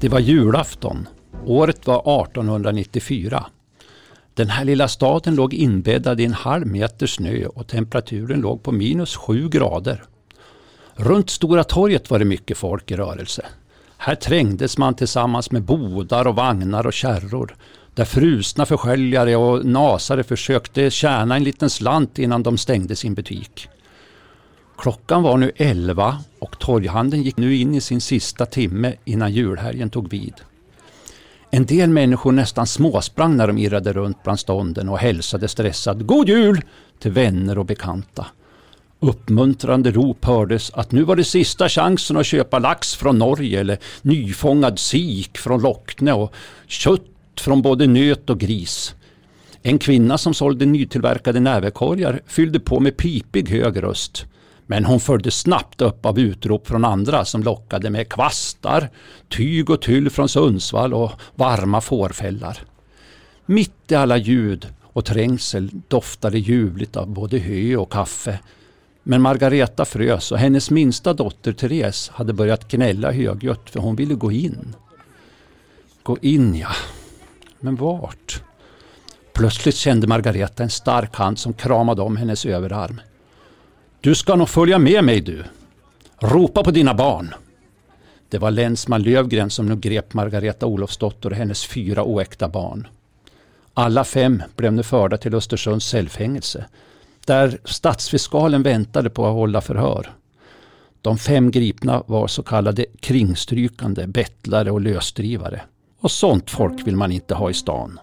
Det var julafton. Året var 1894. Den här lilla staden låg inbäddad i en halv meter snö och temperaturen låg på minus sju grader. Runt Stora torget var det mycket folk i rörelse. Här trängdes man tillsammans med bodar och vagnar och kärror. Där frusna försäljare och nasare försökte tjäna en liten slant innan de stängde sin butik. Klockan var nu elva och torghandeln gick nu in i sin sista timme innan julhelgen tog vid. En del människor nästan småsprang när de irrade runt bland stånden och hälsade stressat God Jul till vänner och bekanta. Uppmuntrande rop hördes att nu var det sista chansen att köpa lax från Norge eller nyfångad sik från Lockne och kött från både nöt och gris. En kvinna som sålde nytillverkade näverkorgar fyllde på med pipig hög röst. Men hon följdes snabbt upp av utrop från andra som lockade med kvastar, tyg och tyll från Sundsvall och varma fårfällar. Mitt i alla ljud och trängsel doftade ljuvligt av både hö och kaffe. Men Margareta frös och hennes minsta dotter Therese hade börjat gnälla högljutt för hon ville gå in. Gå in ja, men vart? Plötsligt kände Margareta en stark hand som kramade om hennes överarm. Du ska nog följa med mig du. Ropa på dina barn. Det var länsman Lövgren som nu grep Margareta Olofsdotter och hennes fyra oäkta barn. Alla fem blev nu förda till Östersunds cellfängelse där stadsfiskalen väntade på att hålla förhör. De fem gripna var så kallade kringstrykande, bettlare och lösdrivare. Och sånt folk vill man inte ha i stan.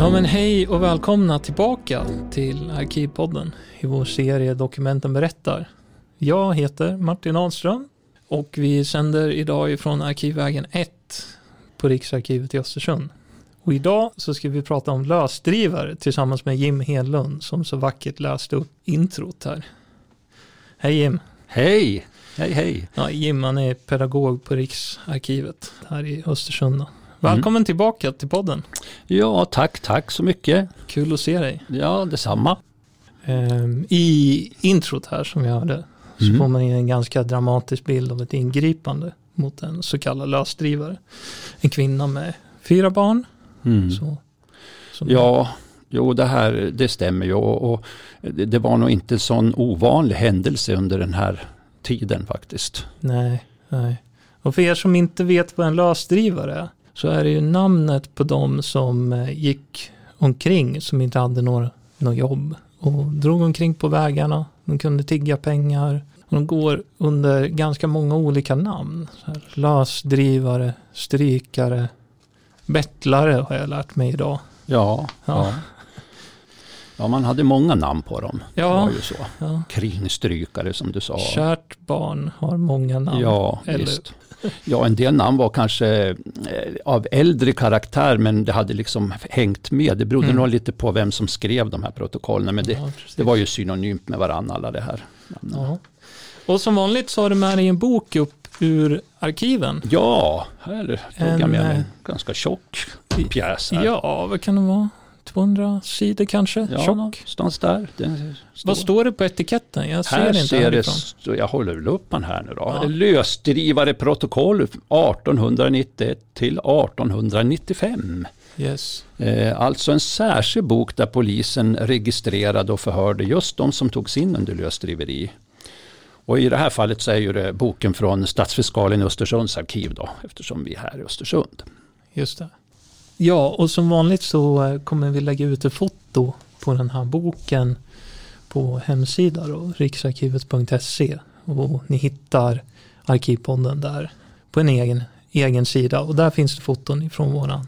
Ja men hej och välkomna tillbaka till Arkivpodden i vår serie Dokumenten berättar. Jag heter Martin Ahlström och vi sänder idag ifrån Arkivvägen 1 på Riksarkivet i Östersund. Och idag så ska vi prata om lösdrivare tillsammans med Jim Hedlund som så vackert läste upp introt här. Hej Jim! Hej! Hej hej! Ja, Jim han är pedagog på Riksarkivet här i Östersund. Då. Välkommen mm. tillbaka till podden. Ja, tack, tack så mycket. Kul att se dig. Ja, detsamma. Um, I introt här som vi hörde så mm. får man en ganska dramatisk bild av ett ingripande mot en så kallad lösdrivare. En kvinna med fyra barn. Mm. Så, ja, jo det här det stämmer ju och, och det var nog inte en sån ovanlig händelse under den här tiden faktiskt. Nej, nej. Och för er som inte vet vad en lösdrivare är så är det ju namnet på de som eh, gick omkring som inte hade några, några jobb och drog omkring på vägarna. De kunde tigga pengar. Och de går under ganska många olika namn. Här, lösdrivare, strykare, bettlare har jag lärt mig idag. Ja, ja. ja. ja man hade många namn på dem. Ja, det var ju så. Ja. Kringstrykare som du sa. Kärt barn har många namn. Ja, Eller, visst. Ja, en del namn var kanske eh, av äldre karaktär men det hade liksom hängt med. Det berodde mm. nog lite på vem som skrev de här protokollen. Men det, ja, det var ju synonymt med varandra alla det här. Ja. Och som vanligt så har du med dig en bok upp ur arkiven. Ja, här tog jag med mig en ganska tjock pjäs. Här. Ja, vad kan det vara? 200 sidor kanske? Ja, Tjock. någonstans där. Står. Vad står det på etiketten? Jag ser här inte ser det, Jag håller väl upp den här nu då. Ja. Lösdrivare protokoll 1891 till 1895. Yes. Eh, alltså en särskild bok där polisen registrerade och förhörde just de som togs in under lösdriveri. Och i det här fallet så är ju det boken från Stadsfiskalen i Östersunds arkiv då, eftersom vi är här i Östersund. Just det. Ja, och som vanligt så eh, kommer vi lägga ut ett foto på den här boken på hemsidan riksarkivet.se och ni hittar Arkivpodden där på en egen, egen sida och där finns det foton ifrån, våran,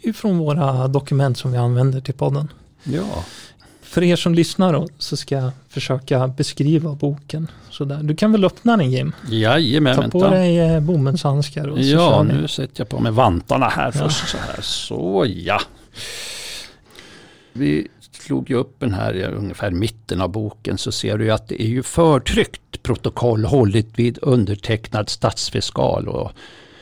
ifrån våra dokument som vi använder till podden. Ja. För er som lyssnar då, så ska jag försöka beskriva boken. Sådär. Du kan väl öppna den Jim? Jajamän, Ta på vänta. dig eh, bomullshandskar. Och ja, nu sätter jag på mig vantarna här ja. först. Så, här. så ja. Vi slog ju upp den här ungefär mitten av boken så ser du ju att det är ju förtryckt protokoll hållit vid undertecknad statsfiskal och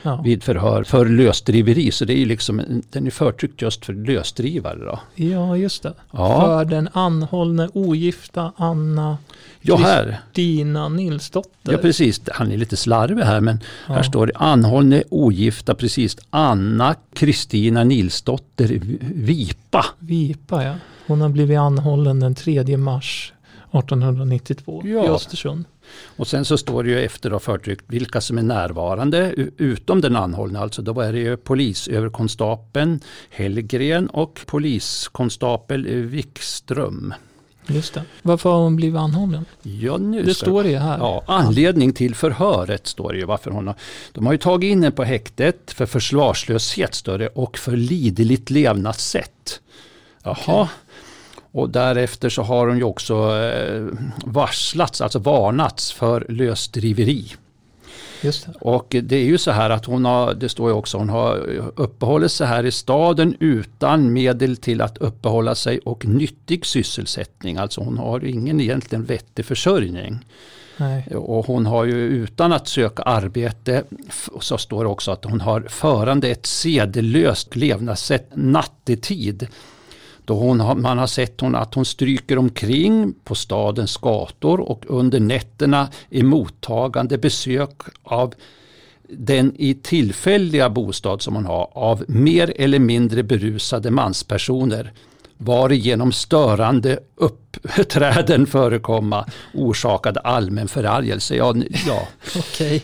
Ja. vid förhör för lösdriveri. Så det är ju liksom, den är förtryckt just för lösdrivare. Då. ja, just det. Ja, För den anhållne ogifta Anna ja här. Dina Nilsdotter. Ja precis, han är lite slarvig här men Ja. här står det anhållne ogifta precis Anna Kristina Nilsdotter Vipa. Vipa, ja. Hon har blivit anhållen den 3 mars 1892 i Ja. Östersund. Och sen så står det ju efter då förtryckt vilka som är närvarande utom den anhållne. Alltså då är det ju polisöverkonstapeln Hellgren och poliskonstapel eh, Wikström. Just det. Varför har hon blivit anhållen? Ja, nu Det står det här. Ja, anledning till förhöret står det ju varför hon har. De har ju tagit in henne på häktet för försvarslöshet står det och för liderligt levnadssätt. Jaha. Okej. Och därefter så har hon ju också eh, varslats, alltså varnats för lösdriveri. Just det. Och det är ju så här att hon har, det står ju också, hon har uppehållit sig här i staden utan medel till att uppehålla sig och nyttig sysselsättning. Alltså hon har ingen egentligen vettig försörjning. Nej. Och hon har ju utan att söka arbete, så står det också att hon har förande ett sedelöst levnadssätt nattetid. Då hon har, man har sett hon att hon stryker omkring på stadens gator och under nätterna är mottagande besök av den i tillfälliga bostad som hon har av mer eller mindre berusade manspersoner varigenom störande uppträden förekomma orsakade allmän förargelse. Ja, ja, Okej.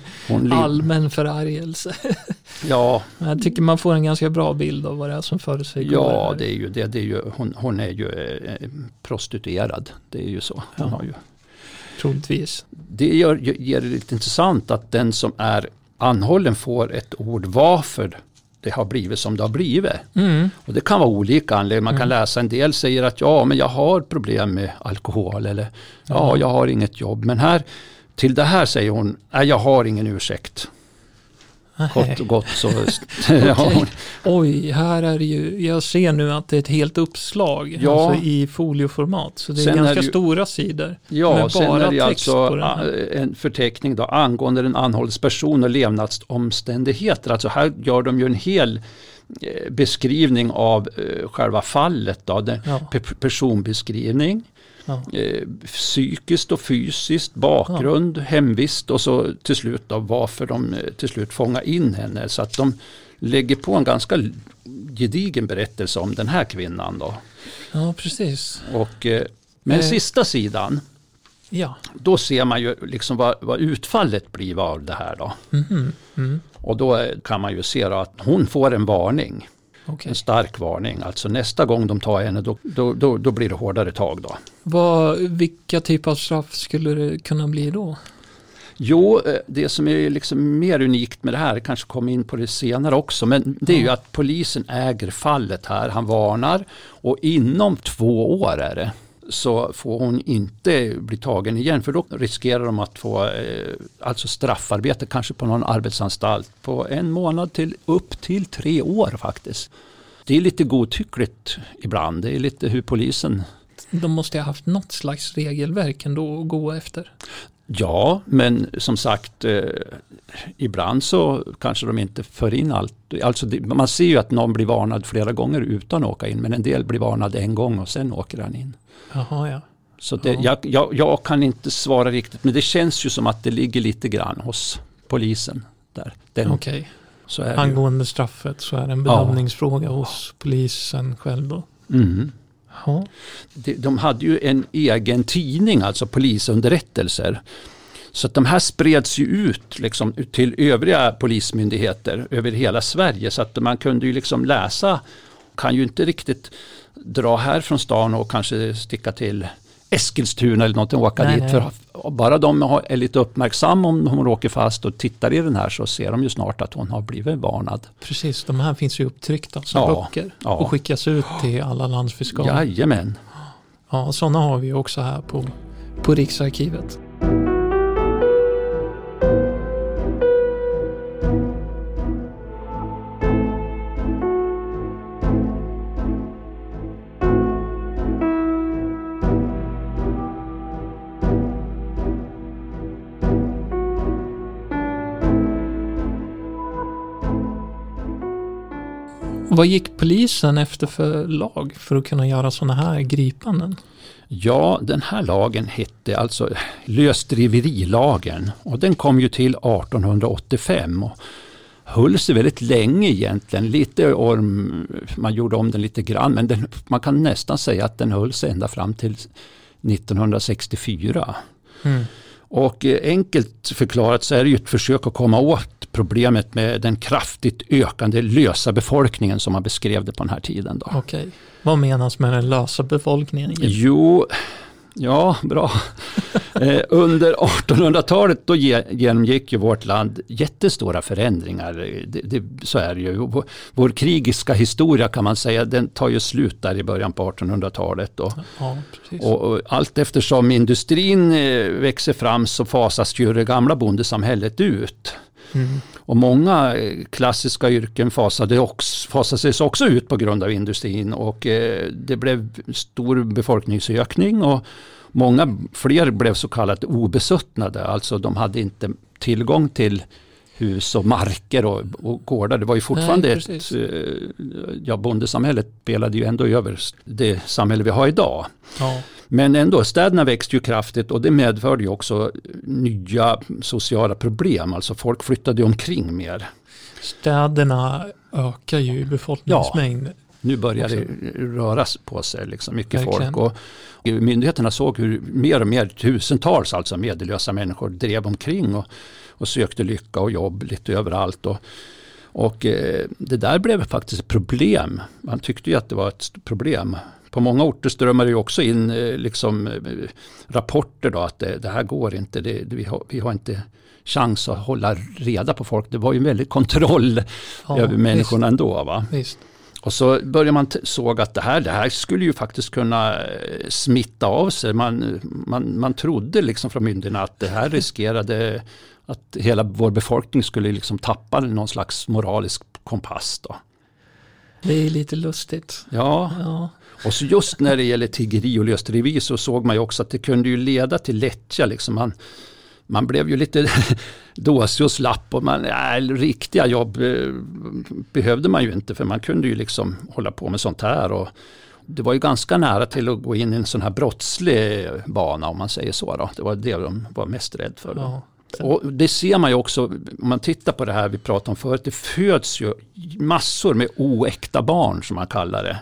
Allmän förargelse. ja, Jag tycker man får en ganska bra bild av vad det är som försiggår. ja det är ju det. det är ju, hon, hon är ju eh, prostituerad. Det är ju så. Hon Ja. har ju. Troligtvis. Det gör, ger det lite intressant att den som är anhållen får ett ord varför det har blivit som det har blivit. Mm. Och det kan vara olika anledningar. Man kan Mm. läsa en del säger att ja men jag har problem med alkohol eller ja Ja. jag har inget jobb. Men här till det här säger hon, nej jag har ingen ursäkt. Gott och gott så. Okej. Oj, här är det ju, jag ser nu att det är ett helt uppslag Ja. alltså i folioformat. Så det är Sen är ganska det ju- stora sidor. ja Med sen bara är det alltså äh, en förteckning då, angående den anhålldes person och levnadsomständigheter. Alltså här gör de ju en hel beskrivning av eh, själva fallet. Då, Ja. pe- personbeskrivning. Ja. eh, psykiskt och fysiskt, bakgrund, hemvist och så till slut då varför de eh, till slut fångar in henne. Så att de lägger på en ganska gedigen berättelse om den här kvinnan. Då. ja, precis. Och, eh, men Eh. sista sidan, Ja. då ser man ju liksom vad, vad utfallet blir av det här. Då. Mhm. Mm. Och då kan man ju se då att hon får en varning. Okej. En stark varning. Alltså nästa gång de tar henne då, då, då, då blir det hårdare tag. Då. Vad, vilka typer av straff skulle det kunna bli då? Jo, eh, det som är liksom mer unikt med det här, kanske kommer in på det senare också, men det är ju att polisen äger fallet här. Han varnar och inom två år är det så får hon inte bli tagen igen för då riskerar de att få eh, alltså straffarbete kanske på någon arbetsanstalt på en månad till upp till tre år faktiskt. Det är lite godtyckligt ibland, det är lite hur polisen De måste ha haft något slags regelverk ändå att gå efter. Ja, men som sagt, eh, ibland så kanske de inte för in allt. Alltså det, man ser ju att någon blir varnad flera gånger utan att åka in, men en del blir varnad en gång och sen åker han in. Jaha, ja. Så det, Ja. jag, jag, jag kan inte svara riktigt, men det känns ju som att det ligger lite grann hos polisen. Där. Den, är det ju. Angående straffet så är det en Ja. bedömningsfråga hos polisen själv då. Mm. Ja. de, de hade ju en egen tidning, alltså polisunderrättelser. Så att de här spreds ju ut liksom, till övriga polismyndigheter över hela Sverige. Så att man kunde ju liksom läsa, kan ju inte riktigt dra här från stan och kanske sticka till Eskilstuna eller något och åka Nej, dit. nej. För bara de är lite uppmärksamma om hon åker fast och tittar i den här så ser de ju snart att hon har blivit varnad. Precis, de här finns ju upptryckta som Ja, böcker ja. och skickas ut till alla landsfiskaler. Jajamän. Ja, sådana har vi också här på, på Riksarkivet. Vad gick polisen efter för lag för att kunna göra sådana här gripanden? Ja, den här lagen hette alltså lösdriverilagen och den kom ju till 1885 och höll sig väldigt länge egentligen. Lite orm, man gjorde om den lite grann men den, man kan nästan säga att den höll sig ända fram till 1964. Mm. Och eh, enkelt förklarat så är det ju ett försök att komma åt problemet med den kraftigt ökande lösa befolkningen som man beskrev det på den här tiden. Då. Okej. Vad menas med den lösa befolkningen? Jo, ja bra. Eh, Under 1800-talet då ge- genomgick ju vårt land jättestora förändringar. Det, det, så är det ju. Vår, vår krigiska historia kan man säga, den tar ju slut där i början på 1800-talet. Och, Ja, och, och allt eftersom industrin eh, växer fram så fasas ju det gamla bondesamhället ut. Mm. Och många eh, klassiska yrken fasade också, fasades också ut på grund av industrin och eh, det blev stor befolkningsökning och många fler blev så kallat obesuttnade, alltså de hade inte tillgång till hus och marker och, och gårdar. Det var ju fortfarande Nej, ett, eh, ja bondesamhället spelade ju ändå över det samhälle vi har idag. Ja. Men ändå, städerna växte ju kraftigt och det medförde ju också nya sociala problem. Alltså folk flyttade omkring mer. Städerna ökar ju i befolkningsmängd. Nu börjar det röra på sig liksom mycket Verkligen. folk. Och, och myndigheterna såg hur mer och mer tusentals alltså medellösa människor drev omkring och, och sökte lycka och jobb lite överallt. Och, och eh, det där blev faktiskt ett problem. Man tyckte ju att det var ett problem. På många orter strömmade det ju också in eh, liksom, eh, rapporter då att det, det här går inte. Det, vi, har, vi har inte chans att hålla reda på folk. Det var ju en väldig kontroll Ja, över människorna ändå. Va? Visst, visst. Och så börjar man såg att det här, det här skulle ju faktiskt kunna eh, smitta av sig. Man, man, man trodde liksom från myndigheterna att det här riskerade att hela vår befolkning skulle liksom tappa någon slags moralisk kompass. Då. Det är lite lustigt. Ja, Ja, och så just när det gäller tiggeri och lösdriveri så såg man ju också att det kunde ju leda till lättja. Liksom man, man blev ju lite dåsig och slapp och man, ja, riktiga jobb eh, behövde man ju inte för man kunde ju liksom hålla på med sånt här. Och det var ju ganska nära till att gå in i en sån här brottslig bana om man säger så. Då. Det var det de var mest rädd för. Ja. Och det ser man ju också om man tittar på det här vi pratade om förut. Det föds ju massor med oäkta barn som man kallar det.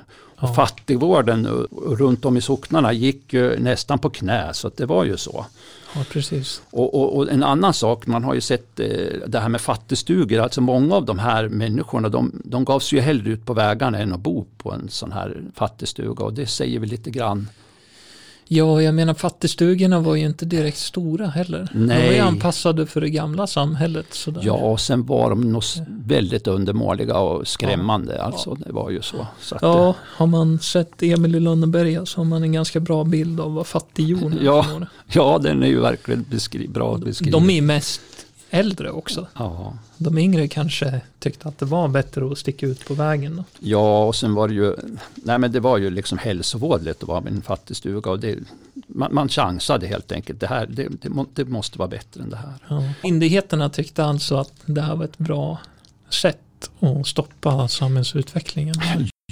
Ja. Fattigvården runt om i socknarna gick ju nästan på knä så det var ju så. ja precis. Och, och, och en annan sak, man har ju sett eh, det här med fattigstugor. Alltså många av de här människorna de, de gav sig ju hellre ut på vägarna än att bo på en sån här fattigstuga. Och det säger väl lite grann. Ja, jag menar fattigstugorna var ju inte direkt stora heller. De var ju Nej. anpassade för det gamla samhället. Sådär. Ja, och sen var de nog väldigt undermåliga och skrämmande. Alltså det var ju så. så att, eh, Ja, har man sett Emil i Lönneberga så har man en ganska bra bild av vad fattighjon är. Ja. Ja, den är ju verkligen beskri- bra beskriven. De är mest äldre också. ja. De yngre kanske tyckte att det var bättre att sticka ut på vägen. Då. ja, och sen var det ju, nej men det var ju liksom hälsovådligt att vara med en fattigstuga. Och det, man, man chansade helt enkelt. Det här, det, det, det måste vara bättre än det här. Ja. Myndigheterna tyckte alltså att det här var ett bra sätt att stoppa samhällsutvecklingen.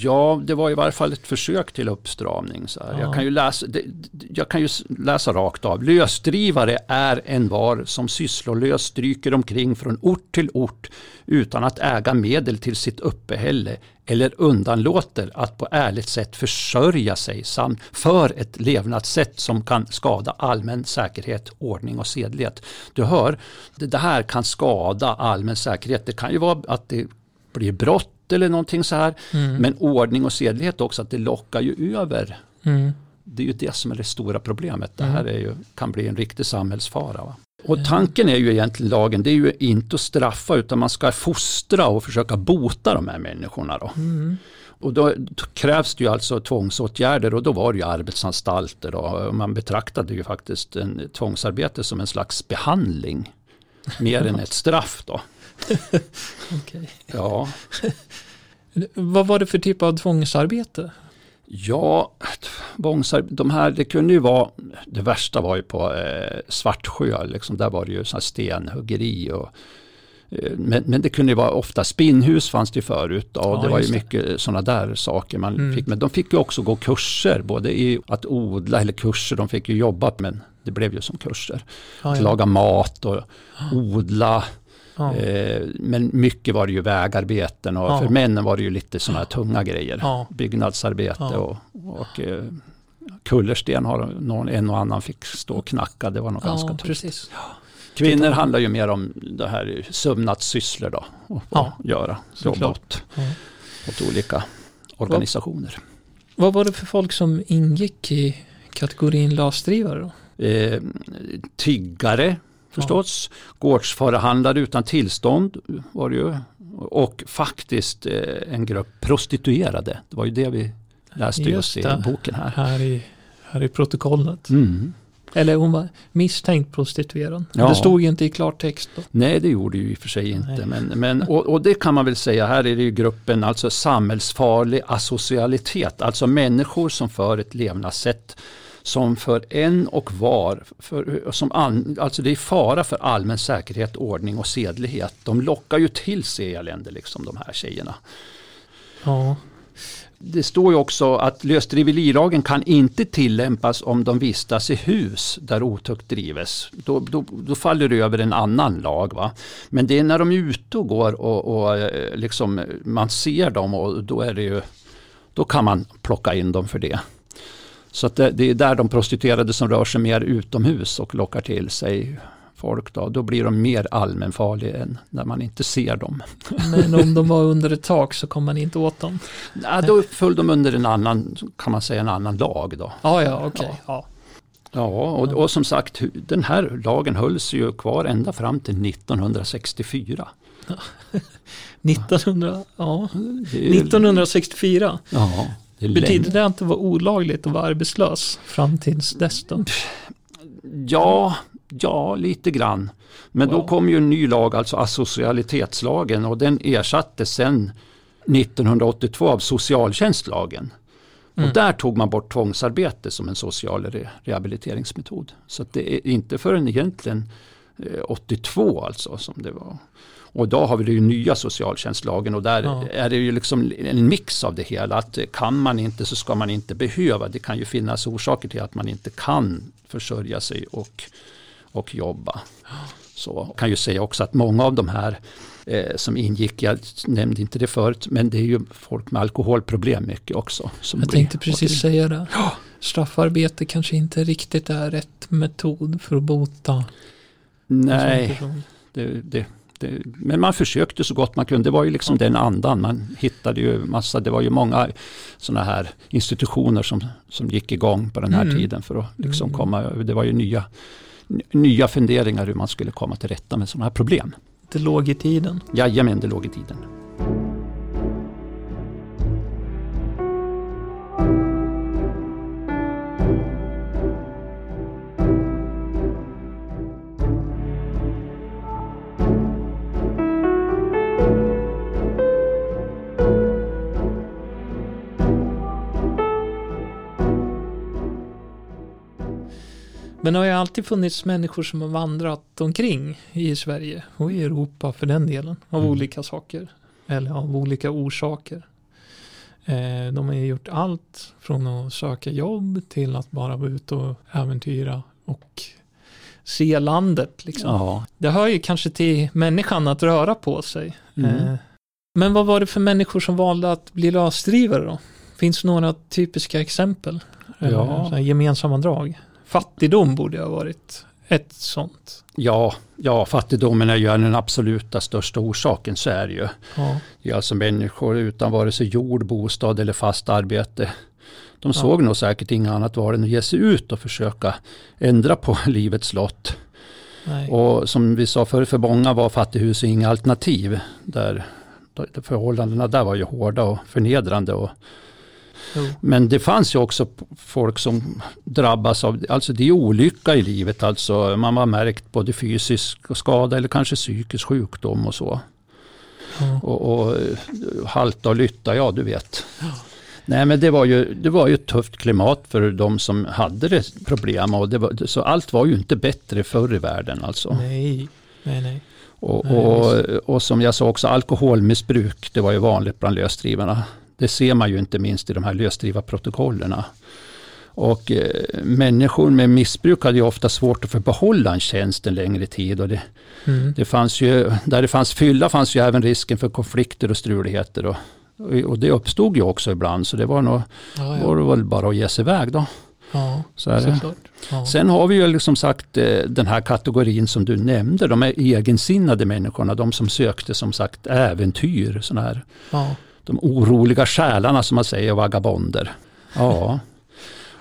Ja, det var i varje fall ett försök till uppstramning. Så. Ja. Jag, kan ju läsa, det, jag kan ju läsa rakt av. Lösdrivare är en var som sysslolöst stryker omkring från ort till ort utan att äga medel till sitt uppehälle eller undanlåter att på ärligt sätt försörja sig samt för ett levnadssätt som kan skada allmän säkerhet, ordning och sedlighet. Du hör, det här kan skada allmän säkerhet. Det kan ju vara att det blir brott eller någonting så här. Mm. Men ordning och sedlighet också, att det lockar ju över. Mm. Det är ju det som är det stora problemet. Det Mm. här är ju, kan bli en riktig samhällsfara. Va? Och tanken är ju egentligen lagen, det är ju inte att straffa utan man ska fostra och försöka bota de här människorna. Då. Mm. Och då krävs det ju alltså tvångsåtgärder och då var det ju arbetsanstalter. Och man betraktade ju faktiskt en tvångsarbete som en slags behandling. Mer än ett straff då. Okej. Ja, Vad var det för typ av tvångsarbete? Ja, tvångsar, de här, det kunde ju vara, det värsta var ju på eh, Svartsjö, liksom, där var det ju sån stenhuggeri och Eh, Men, men det kunde ju vara ofta spinnhus fanns det förut och Ja, det var ju mycket sådana där saker man Mm. fick. Men de fick ju också gå kurser, både i att odla eller kurser, de fick ju jobba men det blev ju som kurser. Ja, Att ja. laga mat och odla. Ja. Eh, men mycket var det ju vägarbeten och Ja. för männen var det ju lite sådana här tunga grejer. Ja. Byggnadsarbete och, och eh, kullersten har någon, en och annan fick stå och knacka. Det var nog ganska tufft. precis. Kvinnor handlar ju mer om det här sömnadssysslor då. Och, Ja. göra, jobba Såklart. åt, åt olika organisationer. Vad var det för folk som ingick i kategorin lasdrivare då? Eh, tiggare förstås, gårdsförhandlare utan tillstånd var det ju. Och faktiskt eh, en grupp prostituerade. Det var ju det vi läste Just just, i boken här. Här i, här i protokollet. Mm. Eller hon var misstänkt prostituerad. Ja. Det stod ju inte i klartext då. Nej, det gjorde ju i och för sig inte. Nej. Men, men, och, och det kan man väl säga, här är det ju gruppen alltså samhällsfarlig asocialitet. Alltså människor som för ett levnadssätt som för en och var, för, som an, alltså det är fara för allmän säkerhet, ordning och sedlighet. De lockar ju till sig elände, liksom de här tjejerna. Ja, Det står ju också att lösdriverilagen kan inte tillämpas om de vistas i hus där otukt drives. Då, då, då faller det över en annan lag. Va? Men det är när de är ute och går och, och eh, liksom, man ser dem och då, är det ju, då kan man plocka in dem för det. Så det, det är där de prostituerade som rör sig mer utomhus och lockar till sig folk. Då, då blir de mer allmänfarliga än när man inte ser dem. men om de var under ett tak så kom man inte åt dem. Ja, då föll de under en annan, kan man säga, en annan lag. Då. Ja, ja, okej. Ja. Ja, och, och som sagt, den här lagen hölls ju kvar ända fram till 1964. 1900, ja. Det är ju- 1964. Ja, det Betyder det att det var olagligt att vara arbetslös fram tills dess då? Ja, ja, lite grann. Men då Wow. kom ju en ny lag, alltså asocialitetslagen, och den ersattes sen 1982 av socialtjänstlagen. Mm. Och där tog man bort tvångsarbete som en social re rehabiliteringsmetod. Så det är inte förrän egentligen eh, 82 alltså som det var. Och idag har vi den nya socialtjänstlagen och där Ja. är det ju liksom en mix av det hela. Att eh, kan man inte så ska man inte behöva. Det kan ju finnas orsaker till att man inte kan försörja sig och, och jobba. Så jag kan ju säga också att många av de här eh, som ingick, jag nämnde inte det förut, men det är ju folk med alkoholproblem mycket också. Som Jag blir- tänkte precis säga det. Straffarbete kanske inte riktigt är rätt metod för att bota Nej, det, det, det, men man försökte så gott man kunde. Det var ju liksom den andan. Man hittade ju massa, det var ju många sådana här institutioner som, som gick igång på den här Mm. tiden för att liksom Mm. komma. Det var ju nya, nya funderingar hur man skulle komma till rätta med sådana här problem. Det låg i tiden. Jajamän, det låg i tiden. Men det har ju alltid funnits människor som har vandrat omkring i Sverige och i Europa för den delen. Av Mm. olika saker. Eller av olika orsaker. Eh, de har ju gjort allt från att söka jobb till att bara vara ute och äventyra och se landet. Liksom. Ja. Det hör ju kanske till människan att röra på sig. Mm. Eh, men vad var det för människor som valde att bli lösdrivare då? Finns det några typiska exempel? Eh, Ja. gemensamma drag? Fattigdom borde ha varit ett sånt. Ja, ja, fattigdomen är ju den absoluta största orsaken, så är det ju. Ja, Det är alltså människor utan vare sig jord, bostad eller fast arbete. De Ja. såg nog säkert inget annat var än att ge sig ut och försöka ändra på livets lott. nej. Och som vi sa förut, för många var fattighus inga alternativ. Där, där förhållandena där var ju hårda och förnedrande. Och, Jo. men det fanns ju också folk som drabbas av, alltså det är olycka i livet. Alltså man har märkt både fysisk skada eller kanske psykisk sjukdom och så. Ja. Och, och eh, halta och lytta, ja du vet. Nej men det var, ju, det var ju ett tufft klimat för de som hade det problem. Och det var, så allt var ju inte bättre förr i världen alltså. Nej. nej, nej. Och, och, och som jag sa också, alkoholmissbruk, det var ju vanligt bland lösdrivarna. Det ser man ju inte minst i de här lösdrivarprotokollerna. Och eh, människor med missbruk hade ju ofta svårt att få behålla en tjänst en längre tid. Och det, Mm. det fanns ju, där det fanns fylla fanns ju även risken för konflikter och struligheter. Och, och det uppstod ju också ibland, så det var nog Ja, ja. var det väl bara att ge sig iväg då. ja Så är det. såklart. Ja. Sen har vi ju liksom sagt eh, den här kategorin som du nämnde, de är egensinnade människorna, de som sökte som sagt äventyr, såna här, ja. De oroliga själarna som man säger, vagabonder. Ja.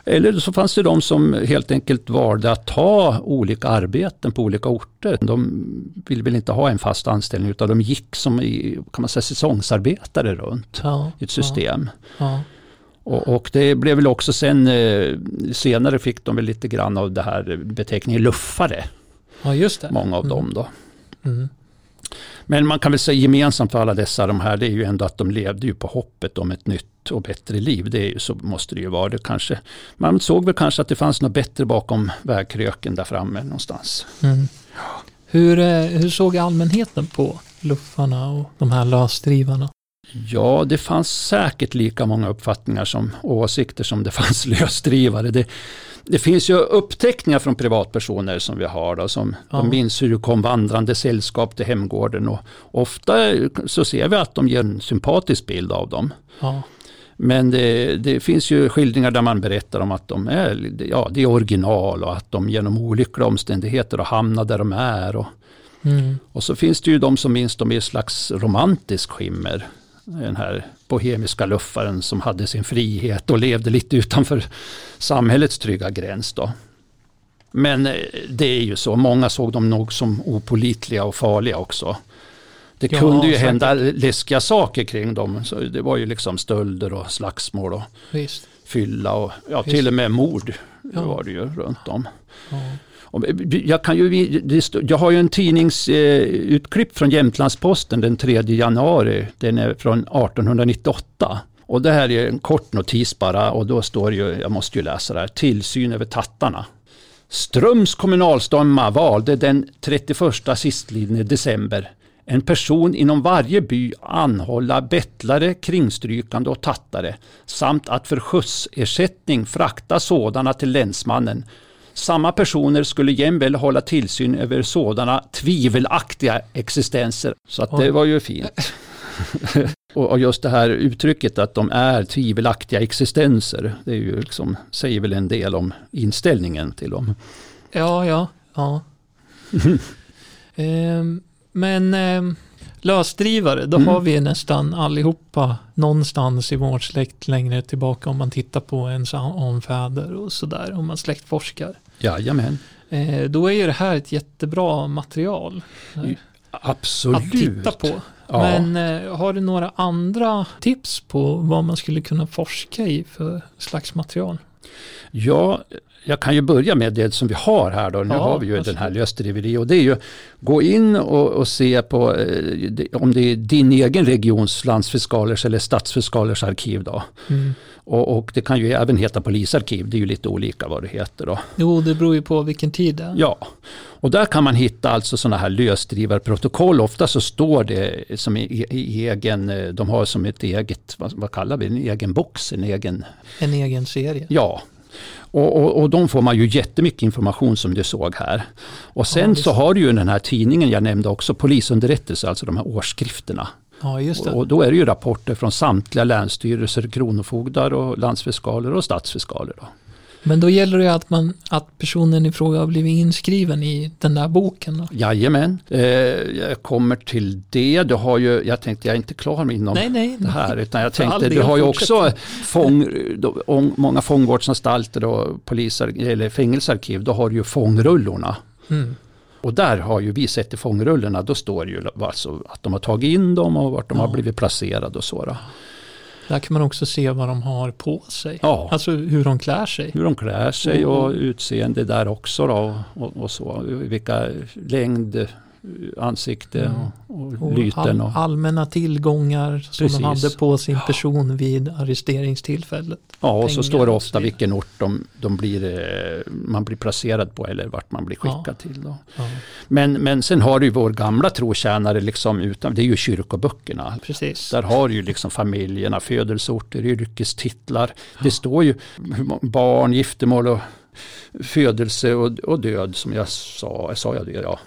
Eller så fanns det de som helt enkelt valde att ta olika arbeten på olika orter. De ville väl inte ha en fast anställning utan de gick som i, kan man säga, säsongsarbetare runt Ja, i ett system. Ja, Och, och det blev väl också sen, eh, senare fick de väl lite grann av det här beteckningen luffare, ja, just det. många av Mm. dem då. Mm. Men man kan väl säga gemensamt för alla dessa de här, det är ju ändå att de levde ju på hoppet om ett nytt och bättre liv. Det är ju, så måste det ju vara. Det kanske, man såg väl kanske att det fanns något bättre bakom vägkröken där framme någonstans. Mm. Hur, eh, hur såg allmänheten på luffarna och de här lösdrivarna? Ja, det fanns säkert lika många uppfattningar som åsikter som det fanns lösdrivare. Det, det finns ju uppteckningar från privatpersoner som vi har då, som Ja. de minns hur det kom vandrande sällskap till hemgården och ofta så ser vi att de ger en sympatisk bild av dem. Ja, Men det, det finns ju skildringar där man berättar om att de är, ja, det är original och att de genom olyckliga omständigheter har hamnat där de är. Och, mm. och så finns det ju de som minns dem i ett slags romantisk skimmer. Den här bohemiska luffaren som hade sin frihet och levde lite utanför samhällets trygga gräns. Då. Men eh, det är ju så, många såg dem nog som opolitliga och farliga också. Det Ja, kunde ju säkert. hända läskiga saker kring dem. Så det var ju liksom stölder och slagsmål och visst. fylla och ja, Just till och med mord Ja. var det ju runt om. Ja. Jag, kan ju, jag har ju en tidningsutklipp från Jämtlandsposten den 3 januari. Den är från 1898. Och det här är en kort notis bara och då står det ju, jag måste ju läsa det här, tillsyn över tattarna. Ströms kommunalstämma valde den 31 sistlidne december en person inom varje by anhålla bettlare, kringstrykande och tattare samt att för skjutsersättning frakta sådana till länsmannen. Samma personer skulle jämväl hålla tillsyn över sådana tvivelaktiga existenser. Så att det var ju fint. och och just det här uttrycket att de är tvivelaktiga existenser, det är ju liksom, säger väl en del om inställningen till dem. Ja, ja, ja. Ehm, men ehm, lösdrivare, då Mm. har vi nästan allihopa någonstans i vår släkt längre tillbaka om man tittar på ens anfäder och sådär, om man släktforskar. Jajamän, Eh, då är ju det här ett jättebra material eh, absolut. att titta på. Ja. Men eh, har du några andra tips på vad man skulle kunna forska i för slags material? Ja, jag kan ju börja med det som vi har här då. Nu Ja, har vi ju den här lösdriveri och det är ju gå in och, och se på eh, det- om det är din egen regions landsfiskalers eller stadsfiskalers arkiv då. Mm. Och, och det kan ju även heta polisarkiv, det är ju lite olika vad det heter då. Jo, det beror ju på vilken tid det är. Ja, och där kan man hitta alltså sådana här lösdrivarprotokoll. Ofta så står det som i, i egen, eh, de har som ett eget, vad, vad kallar vi det, en egen box, en egen En egen serie. Ja, och, och, och de får man ju jättemycket information som du såg här. Och sen visst. så har du ju den här tidningen jag nämnde också, polisunderrättelse, alltså de här årsskrifterna. Ja, just det. Och, och då är det ju rapporter från samtliga länsstyrelser, kronofogdar och landsfiskaler och stadsfiskaler. Då. Men då gäller det att, man, att personen i fråga har blivit inskriven i den där boken. Då. Jajamän, eh, jag kommer till det. Du har ju, jag tänkte jag är inte klar med inom Nej, nej. det här. Utan jag tänkte, du har ju också fång, då, många fångvårdsanstalter och polisar, eller fängelsearkiv. Då har du ju fångrullorna. Mm. Och där har ju vi sett i fångrullorna, då står det ju alltså att de har tagit in dem och vart de Ja. har blivit placerade och så. Då. Där kan man också se vad de har på sig. Ja. Alltså hur de klär sig. Hur de klär sig Och- och utseende där också då och, och så. Vilka längd, ansikte Mm. och, och Och lyten. all, Och, allmänna tillgångar som Precis. de hade på sin person vid arresteringstillfället. ja, och så står det ofta vilken ort de, de blir, eh, man blir placerad på eller vart man blir skickad Ja. till. Då. Ja, Men, men sen har du vår gamla trotjänare, liksom utan, det är ju kyrkoböckerna. precis. Där har du ju liksom familjerna, födelseorter, yrkestitlar. Det står ju barn, giftermål och födelse och, och död som jag sa. Sa jag det? Ja.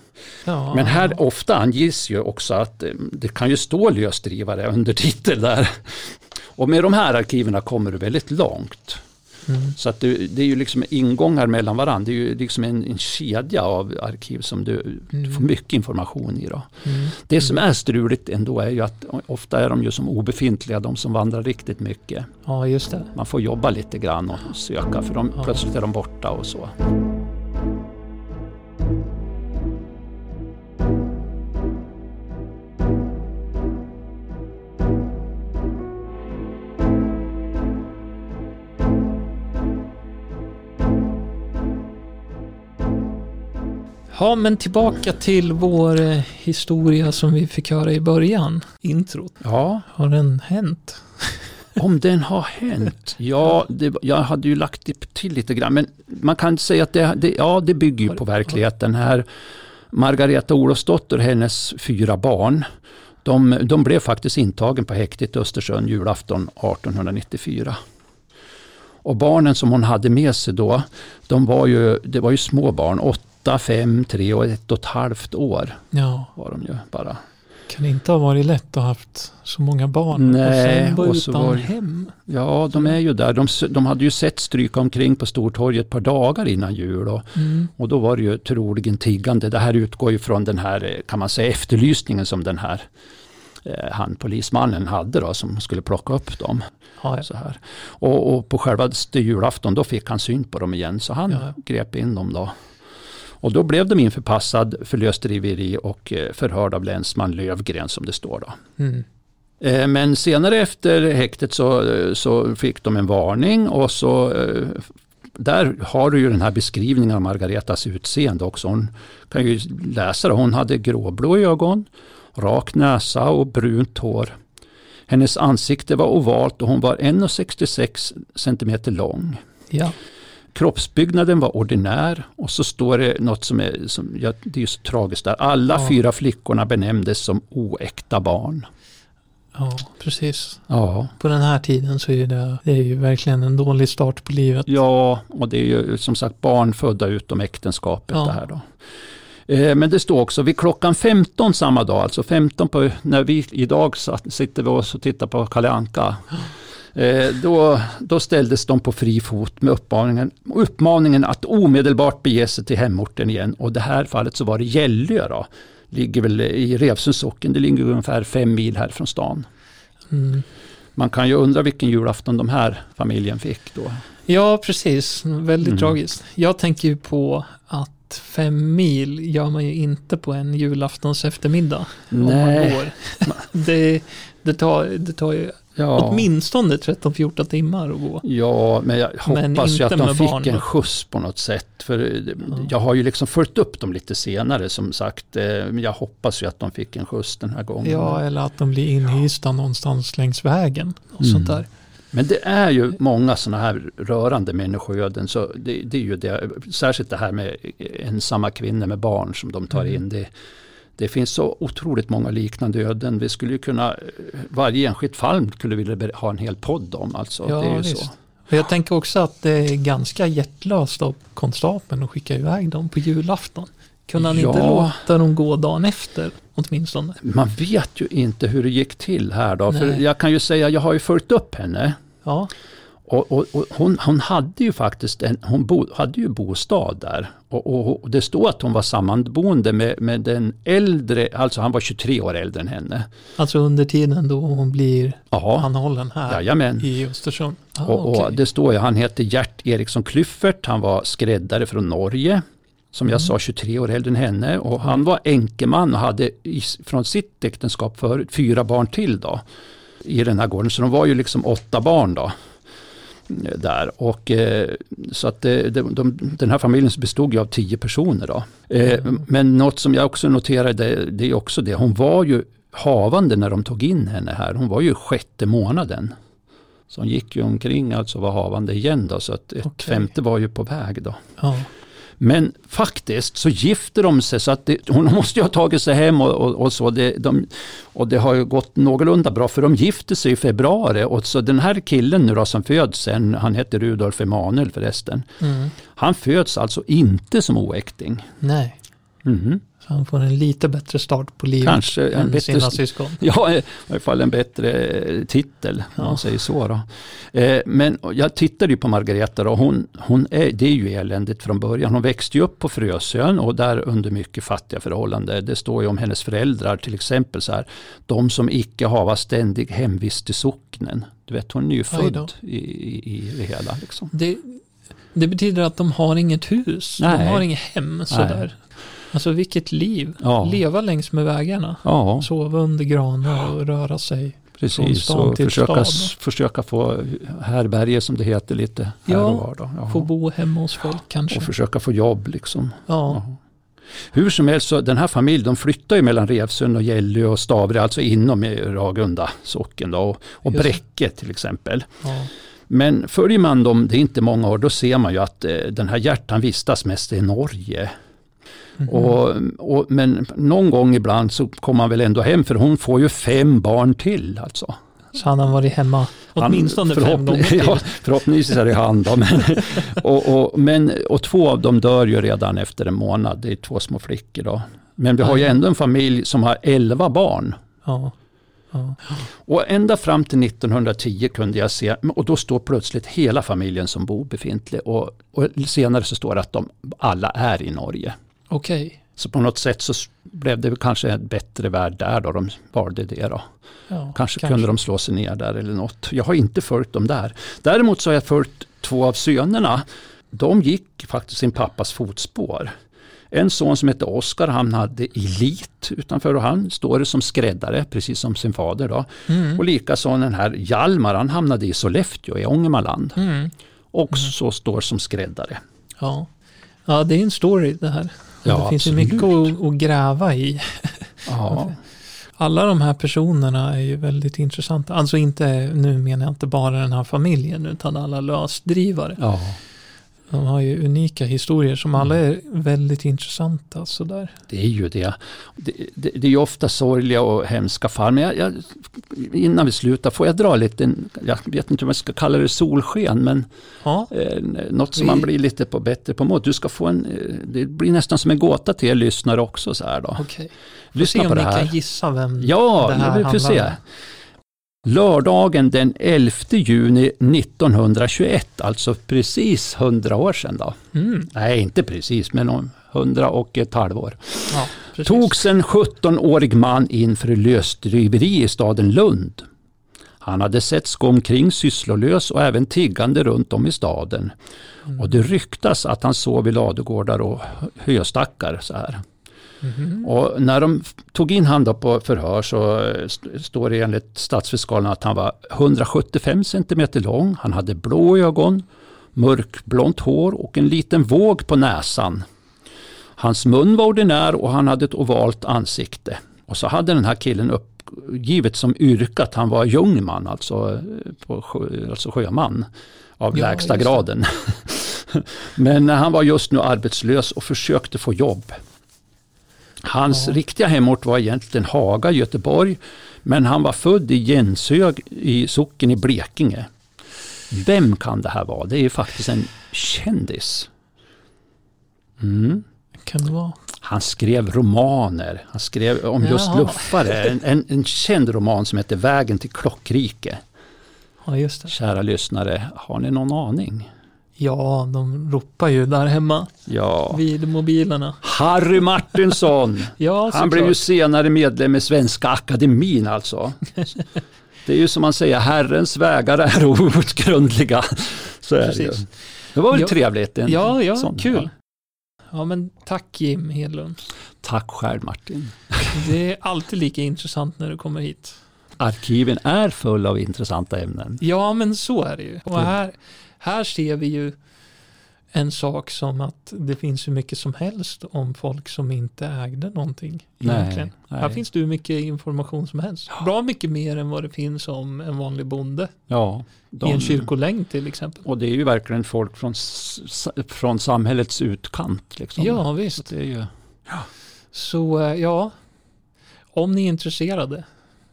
Ja, Men här ofta anges ju också att eh, det kan ju stå lösdrivare under titel där. Och med de här arkiven kommer du väldigt långt. Mm. Så att det, det är ju liksom ingångar mellan varandra. Det är ju liksom en, en kedja av arkiv som du, du får Mm. mycket information i. Då. Mm. Det som är struligt ändå är ju att ofta är de ju som obefintliga, de som vandrar riktigt mycket. Ja, just det. Man får jobba lite grann och söka för de, Ja. plötsligt är de borta och så. Ja, men tillbaka till vår eh, historia som vi fick höra i början. Introt. Ja, Har den hänt? om den har hänt. Ja, det, jag hade ju lagt till lite grann. Men man kan säga att det, det, ja, det bygger ju på verkligheten. Här Margareta Olofsdotter och hennes fyra barn. De, de blev faktiskt intagen på häktet i Östersund julafton 1894. Och barnen som hon hade med sig då, de var ju, det var ju små barn, åtta, fem, tre och ett och ett halvt år Ja, var de ju bara. kan inte ha varit lätt att ha haft så många barn Nej, och sen och så utan var- hem. Ja, de är ju där. De, de hade ju sett stryka omkring på Stortorget ett par dagar innan jul. Och, Mm. och då var det ju troligen tiggande. Det här utgår ju från den här, eh, kan man säga, efterlysningen som den här eh, han polismannen hade då, som skulle plocka upp dem. Ja, ja. Så här. Och, och på självaste julafton då fick han syn på dem igen, så han Ja. grep in dem då. Och då blev de införpassad för lösdriveri och eh, förhörd av länsman Lövgren som det står då. Mm. Eh, Men senare efter häktet så, eh, så fick de en varning och så där har du ju den här beskrivningen av Margaretas utseende också. Hon kan ju läsa det. Hon hade gråblå ögon, rak näsa och brunt hår. Hennes ansikte var ovalt och hon var 1,66 cm lång. ja. Kroppsbyggnaden var ordinär och så står det något som är, som, ja, det är så tragiskt där. Alla Ja. fyra flickorna benämndes som oäkta barn. ja, precis. Ja. På den här tiden så är det, det är ju verkligen en dålig start på livet. Ja, och det är ju som sagt barn födda utom äktenskapet Ja. det här då. Eh, Men det står också vid klockan 15 samma dag, alltså 15 på, när vi idag satt, sitter vi och tittar på Kalle Anka. Eh, då, då ställdes de på fri fot med uppmaningen, uppmaningen att omedelbart bege sig till hemorten igen. Och det här fallet så var det Gällö då. Ligger väl i Revsens socken, det ligger ungefär fem mil här från stan. Mm. Man kan ju undra vilken julafton de här familjen fick då. Ja, precis. Väldigt Mm. tragiskt. Jag tänker ju på att fem mil gör man ju inte på en julaftons eftermiddag. Om man Nej. går. det, det, tar, det tar ju Ja. åtminstone 13-14 timmar att gå. Ja, men jag Men hoppas ju att de fick barn en skjuts på något sätt. För eh, Ja. jag har ju liksom följt upp dem lite senare som sagt. eh, Men jag hoppas ju att de fick en skjuts den här gången. Ja, eller att de blir inhysta någonstans längs vägen. Och Mm. sånt där. Men det är ju många sådana här rörande människoöden. Så det, det är ju det, särskilt det här med ensamma kvinnor med barn som de tar Mm. in. Det, det finns så otroligt många liknande öden. Vi skulle ju kunna, varje enskilt fall skulle vi vilja ha en hel podd om. Alltså. Ja, det är ju visst. så. Och jag tänker också att det är ganska hjärtlöst av konstapeln att skicka iväg dem på julafton. Kunde han inte Ja. låta dem gå dagen efter åtminstone? Man vet ju inte hur det gick till här då. För jag kan ju säga, jag har ju följt upp henne. Ja, Och, och, och hon, hon hade ju faktiskt en, hon bo, hade ju bostad där. Och, och, det står att hon var sammanboende med, med den äldre, alltså han var 23 år äldre än henne. alltså under tiden då hon blir Ja, anhållen här jajamän. i Östersund. Ah, Och, okej. det står ju, han hette Gert Eriksson Klyffert, han var skräddare från Norge. Som jag Mm. sa, 23 år äldre än henne. Och han var enkeman och hade från sitt äktenskap förut fyra barn till då. I den här gården. Så de var ju liksom åtta barn då. Eh, där. Och, eh, så att det, de, de, den här familjen bestod ju av tio personer. Då. Eh, Mm. Men något som jag också noterade, det är också det, hon var ju havande när de tog in henne här. Hon var ju sjätte månaden. Så hon gick ju omkring alltså var havande igen då, så att ett Okej. femte var ju på väg då. Ja. Men faktiskt så gifter de sig så att det, hon måste ju ha tagit sig hem och, och, och så. Det, de, och det har ju gått någorlunda bra för de gifte sig i februari. Och så den här killen nu då som föds sen, han heter Rudolf Emanuel förresten. Mm. Han föds alltså inte som oäkting. Nej, Mhm. Så han får en lite bättre start på livet Kanske än bättre sina syskon. Ja, i alla fall en bättre eh, titel om Ja. man säger så. Då. Eh, Men jag tittade ju på Margareta och hon, hon är, det är ju eländigt från början. Hon växte ju upp på Frösön och där under mycket fattiga förhållanden. Det står ju om hennes föräldrar till exempel så här. De som icke hava ständig hemvist i socknen. Du vet hon är ju född i, i, i det hela. Liksom. Det, det betyder att de har inget hus, de Nej. har inget hem sådär. Alltså vilket liv. Ja. Leva längs med vägarna. Ja, Sova under granar och röra sig. från precis. Och till försöka, stad. försöka få härberge som det heter lite här Ja, och var. Då. Ja. Få bo hemma hos folk kanske. Och försöka få jobb liksom. Ja, Ja. Hur som helst, så den här familjen de flyttar ju mellan Revsund och Gällö och Stavre, alltså inom Ragunda socken då, och, och Just. Bräcke till exempel. ja. Men följer man dem, det är inte många år, då ser man ju att eh, den här hjärtan vistas mest i Norge. Mhm. Och, och, men någon gång ibland så kommer han väl ändå hem, för hon får ju fem barn till alltså. Så han varit hemma åtminstone Han- fem gånger till. Ja, förhoppningsvis är det han då. Men, och, och, men, och två av dem dör ju redan efter en månad. Det är två små flickor då. Men vi har ju ändå en familj som har elva barn. Ja. Ja. Och ända fram till 1910 kunde jag se, och då står plötsligt hela familjen som bor befintlig. Och, och senare så står det att de alla är i Norge. Okej. Så på något sätt så blev det kanske en bättre värld där då de valde det då. Ja, Kanske, kunde de slå sig ner där eller något. Jag har inte följt dem där. Däremot så har jag följt två av sönerna. De gick faktiskt sin pappas fotspår. En son som hette Oskar, han hade elit utanför och han står som skräddare, precis som sin fader. Då. Mm. Och likaså den här Hjalmar, han hamnade i Sollefteå i Ångermanland. Mm. Och så står som skräddare. Ja. ja, det är en story det här. Ja, det finns ju mycket att, att gräva i. Ja, Alla de här personerna är ju väldigt intressanta. Alltså inte, nu menar jag inte bara den här familjen, utan alla lösdrivare. ja. De har ju unika historier som alla är väldigt intressanta. Sådär. Det är ju det. Det, det, det är ju ofta sorgliga och hemska fall. Men jag, jag, innan vi slutar, får jag dra lite, jag vet inte om jag ska kalla det solsken, men Ja, eh, något som man blir lite på bättre på mod. Du ska få en, eh, det blir nästan som en gåta till er lyssnare också. Så här då. okej. Lyssna Se på om det ni här. kan gissa vem Ja, det här vi handlar se. Lördagen den 11 juni 1921, alltså precis 100 år sedan då. Mm. Nej, inte precis, men om 100 och ett halvår. Ja, precis. togs en 17-årig man in för lösdriveri i staden Lund. Han hade setts gå omkring sysslolös och även tiggande runt om i staden. Mm. Och det ryktas att han sov i ladugårdar och höstackar. Så här. Mhm. Och när de tog in han på förhör så eh, st- står det enligt statsfiskalen att han var 175 cm lång. Han hade blå ögon, mörkblont hår och en liten våg på näsan. Hans mun var ordinär och han hade ett ovalt ansikte. Och så hade den här killen uppgivet som yrke att han var jungman, alltså, eh, på alltså sjöman av Ja, lägsta graden. Men han var just nu arbetslös och försökte få jobb. Hans Ja. riktiga hemort var egentligen Haga Göteborg. Men han var född i Jenshög i socken i Blekinge. Vem kan det här vara? Det är ju faktiskt en kändis. Mm. Kan det vara? Han skrev romaner. Han skrev om just Jaha. luffare. En, en, en känd roman som heter Vägen till Klockrike. Ja, just det. Kära lyssnare, har ni någon aning? Ja, de ropar ju där hemma Ja. vid mobilerna. Harry Martinsson. Ja, Han blev ju senare medlem i Svenska Akademin alltså. Det är ju som man säger, Herrens vägar är outgrundliga. Så är det ju. Precis. Det var väl Ja. trevligt? en Ja, ja, sån, kul. Ja, men tack Jim Hedlund. Tack själv Martin. Det är alltid lika intressant när du kommer hit. arkiven är fulla av intressanta ämnen. Ja, men så är det ju. Och här, här ser vi ju en sak som att det finns hur mycket som helst om folk som inte ägde någonting. Egentligen. nej. Här finns det hur mycket information som helst. Bra mycket mer än vad det finns om en vanlig bonde Ja, i en kyrkolängd till exempel. Och det är ju verkligen folk från, från samhällets utkant. Liksom. Ja, Så visst. det är ju, Så eh, ja, om ni är intresserade,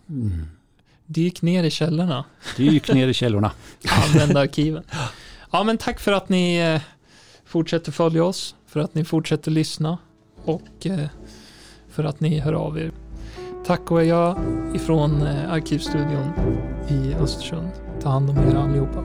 mm, dyk ner i källorna. dyk ner i källorna. använda arkiven. Ja, men tack för att ni eh, fortsätter följa oss, för att ni fortsätter lyssna och eh, för att ni hör av er. Tack och jag ifrån eh, Arkivstudion i Östersund. Ta hand om er allihopa.